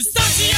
Stop the